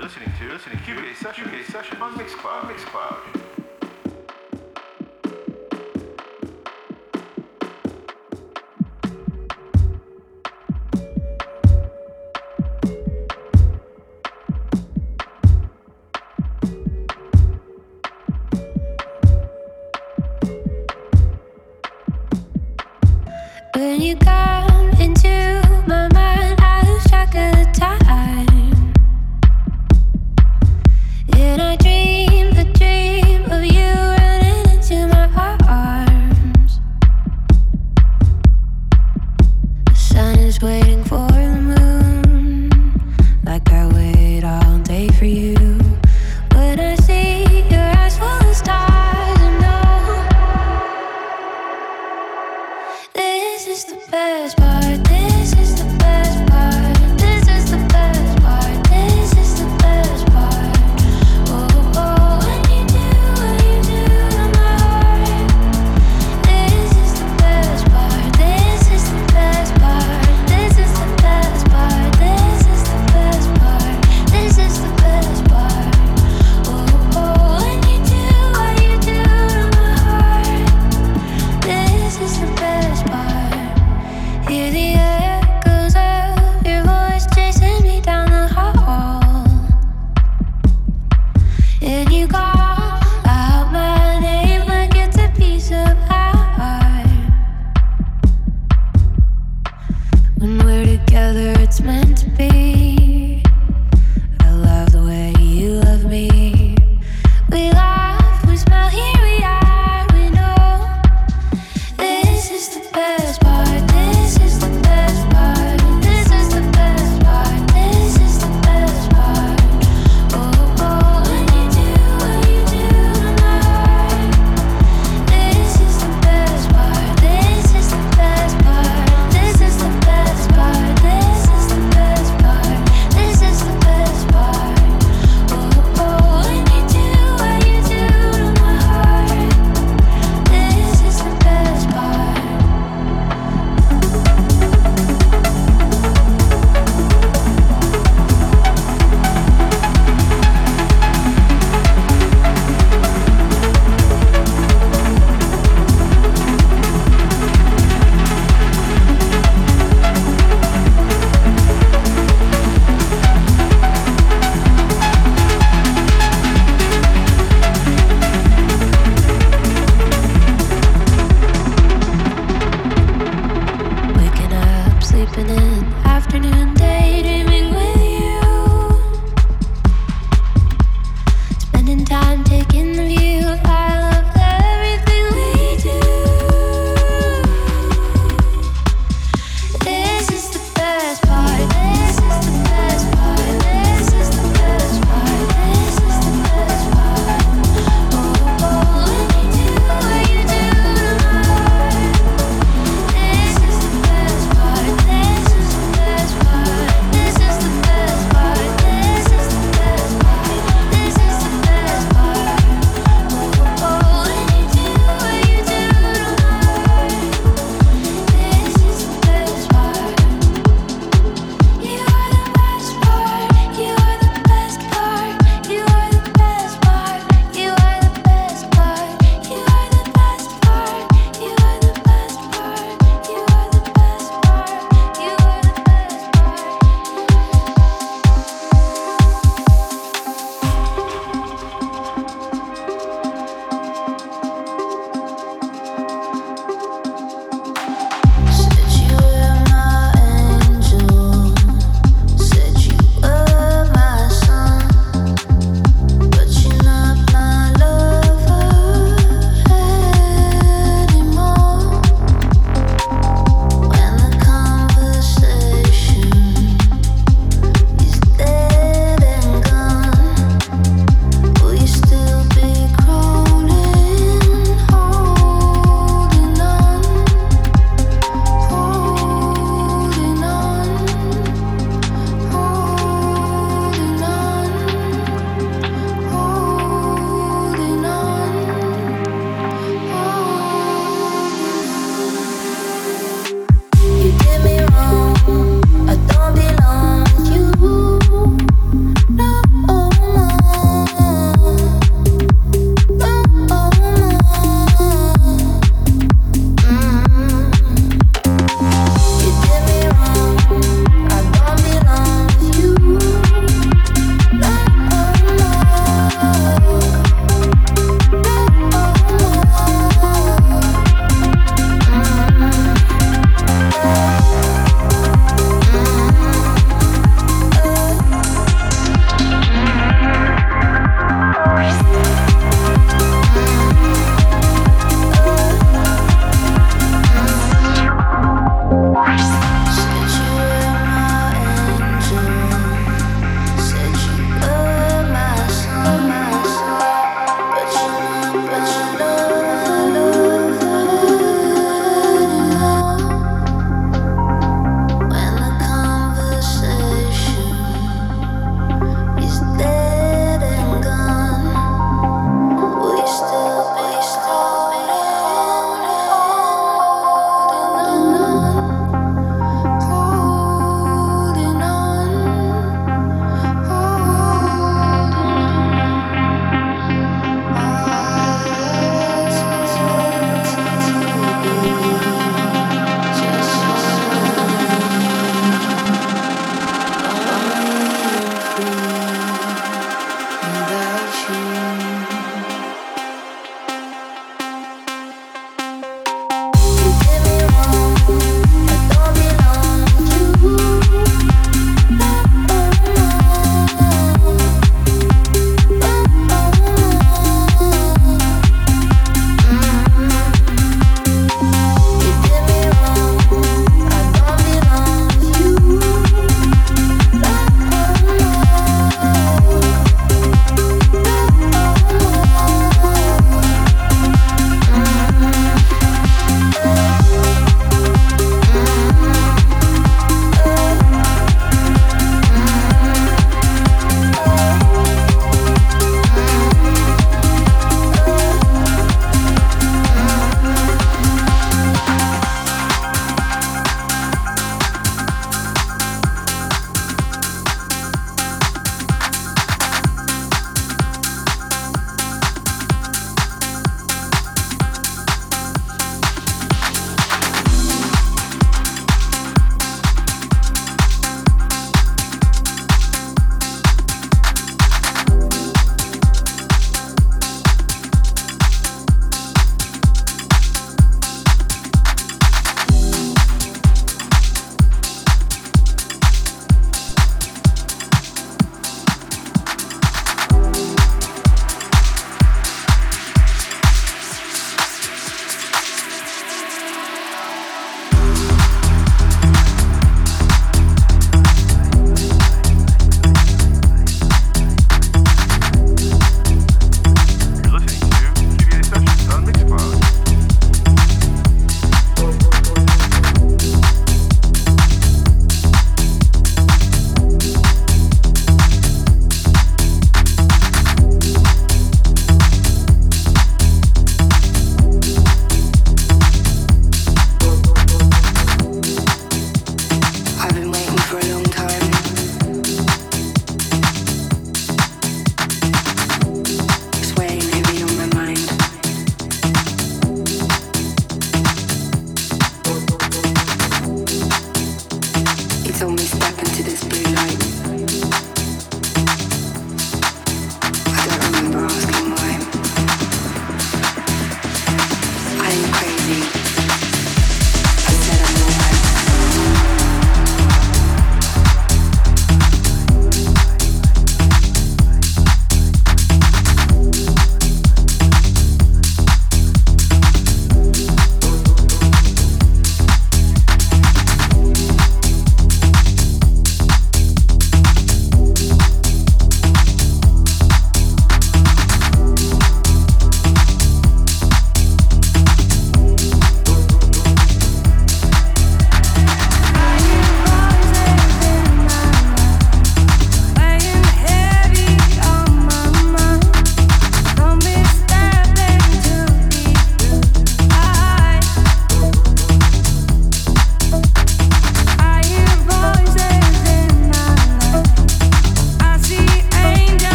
You're listening to listening QBA session, QBA session on Mixcloud. On Mixcloud.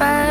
It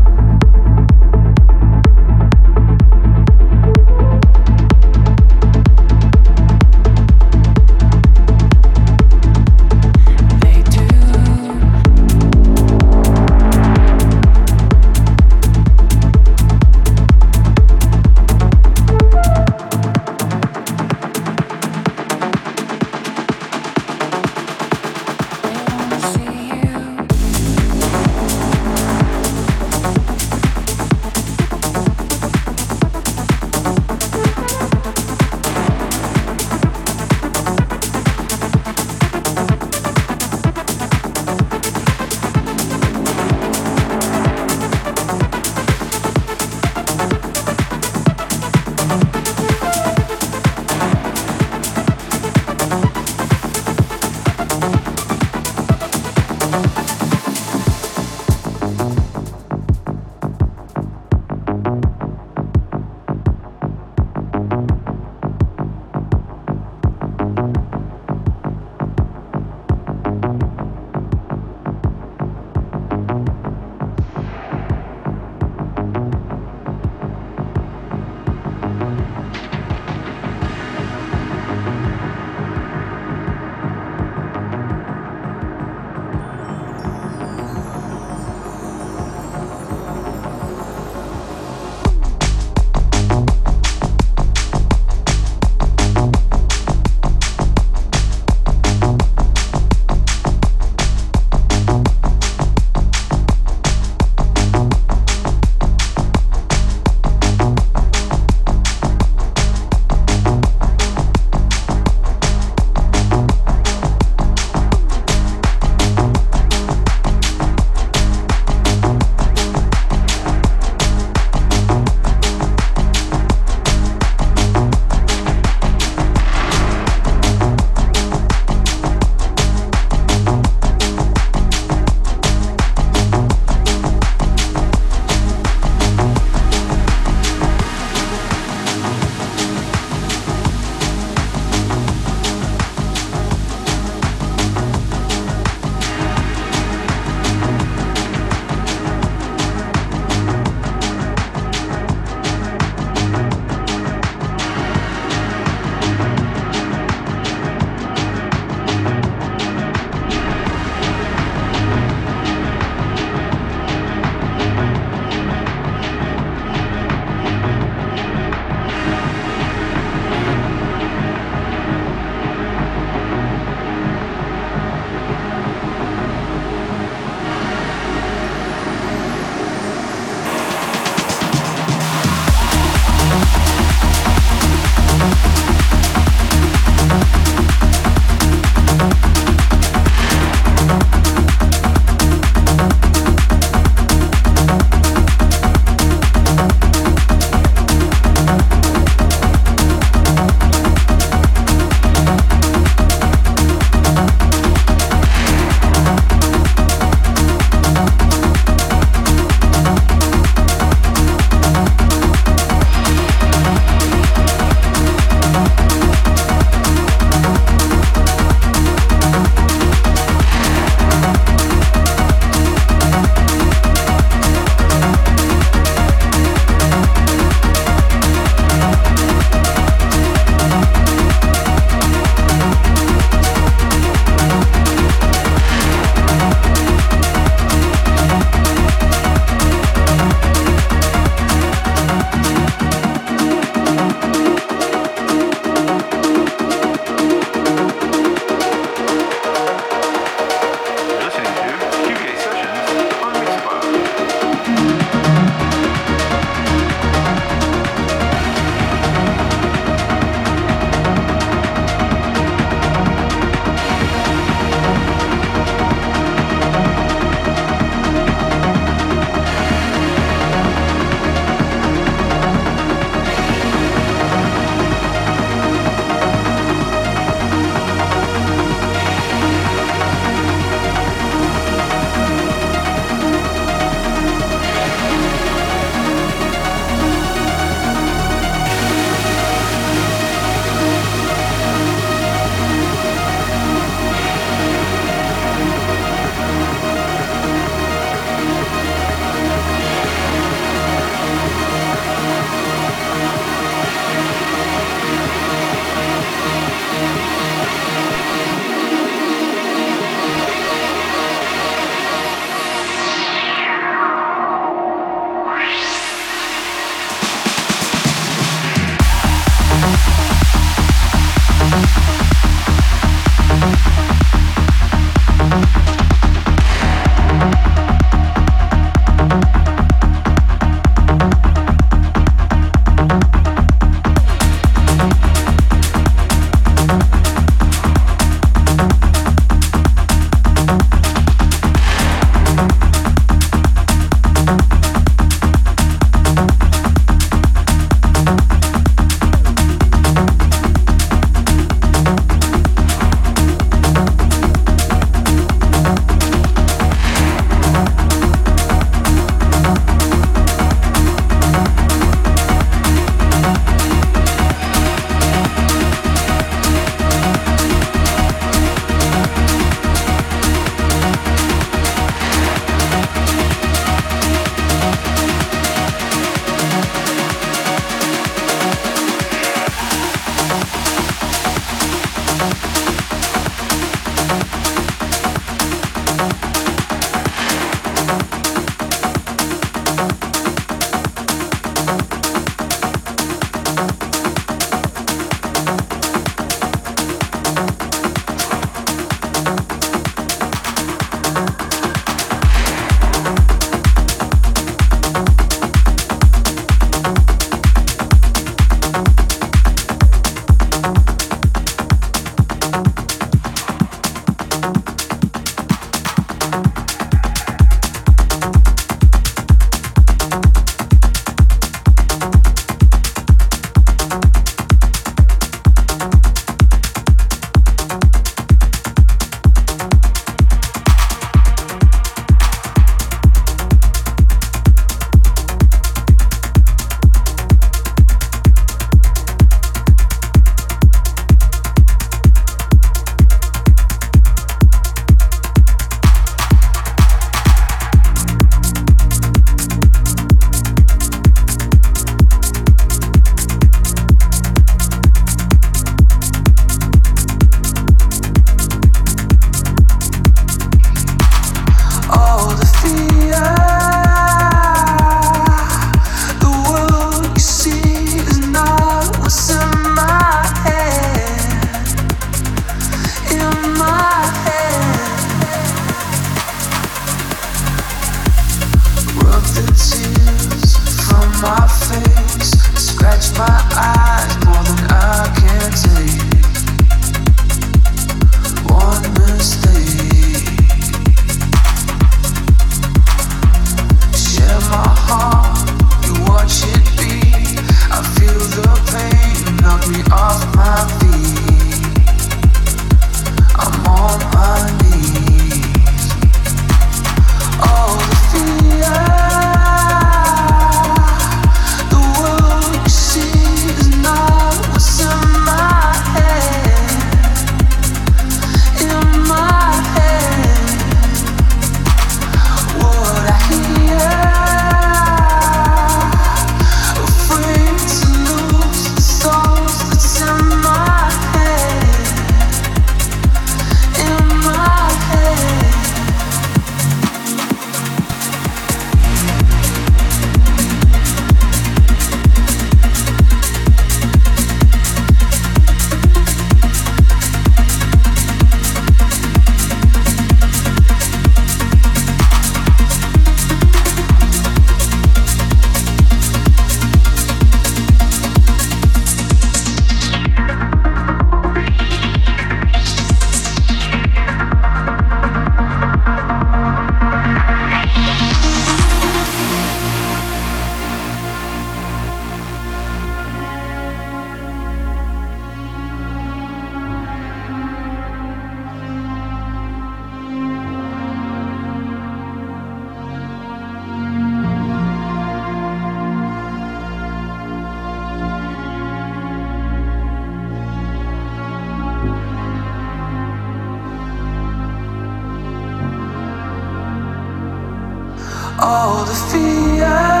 all the fear.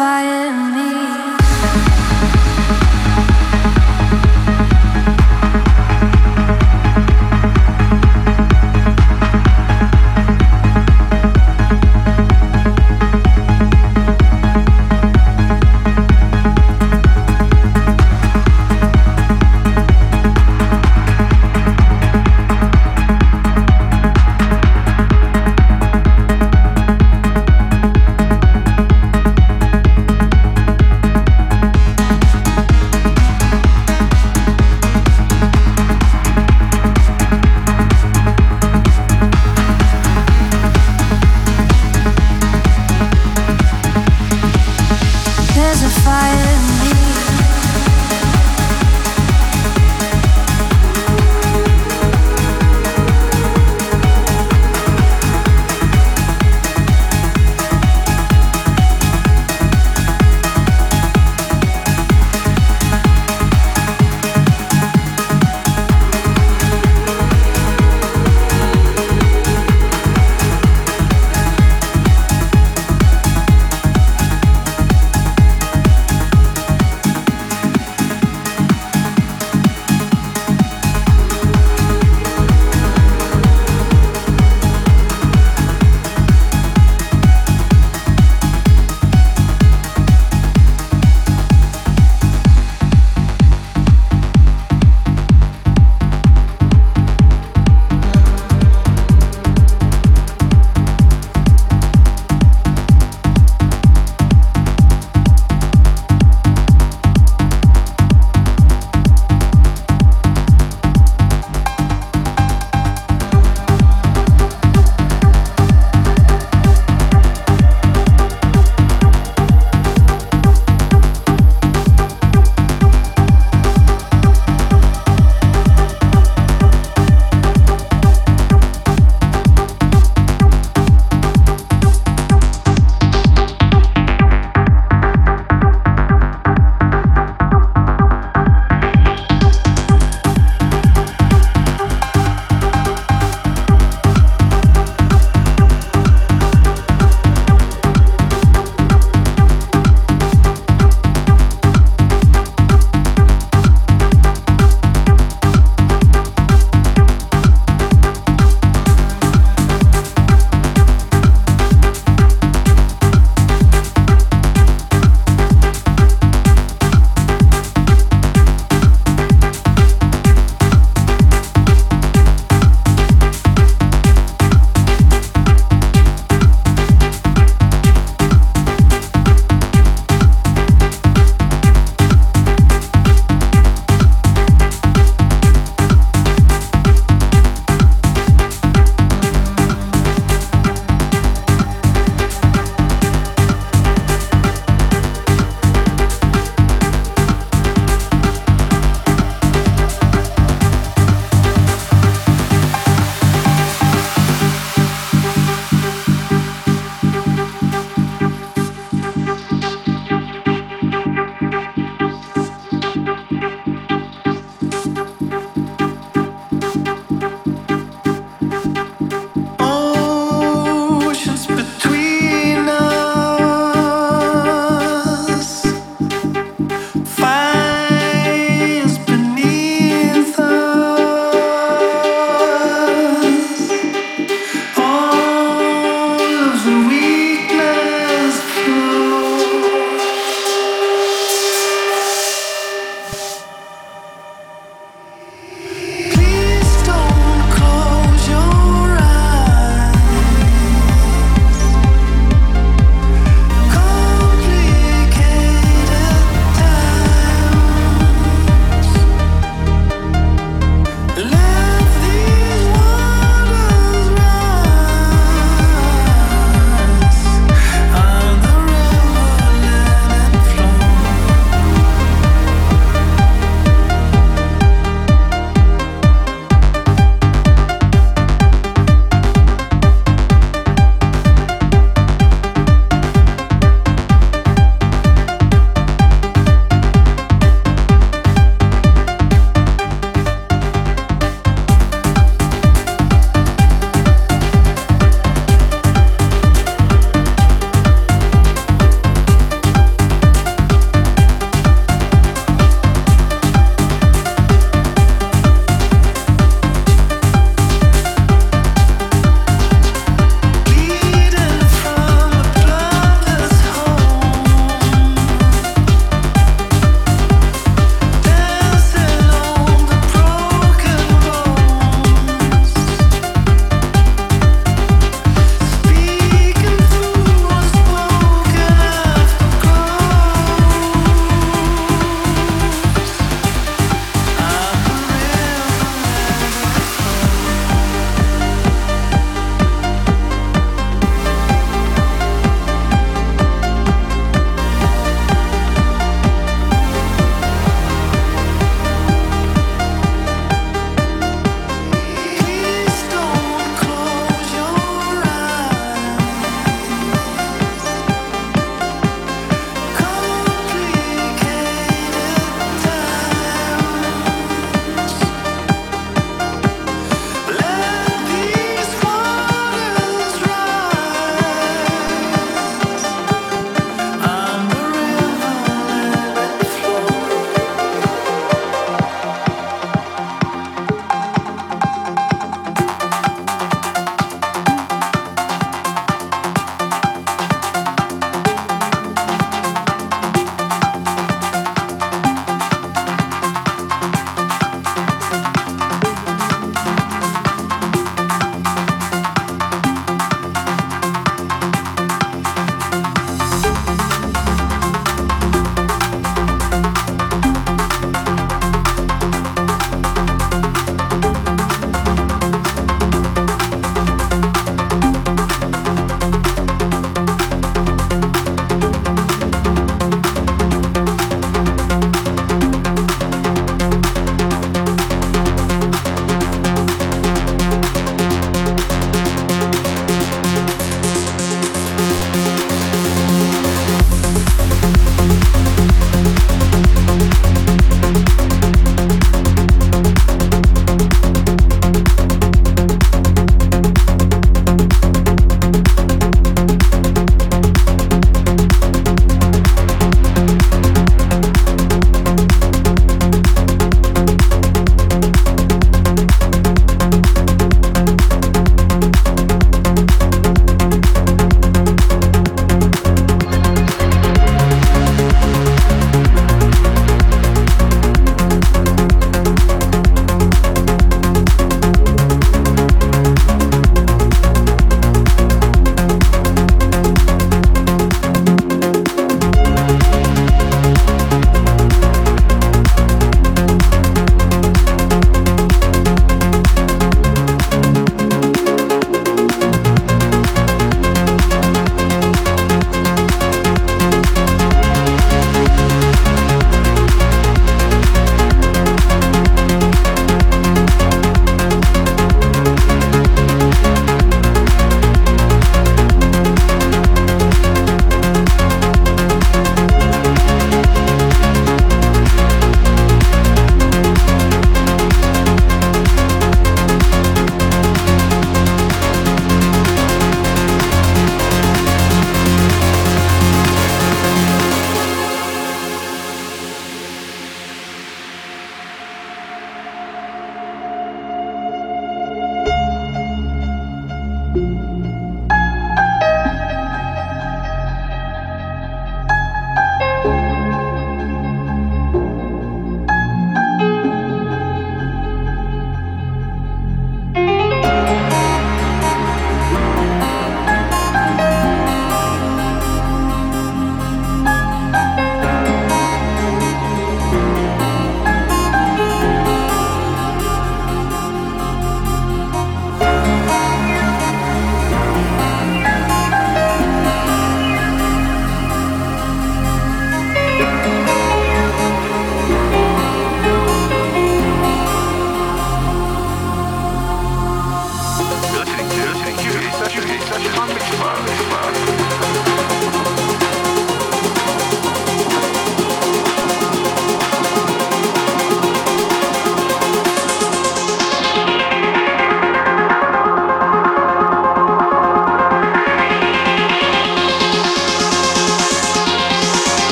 Fire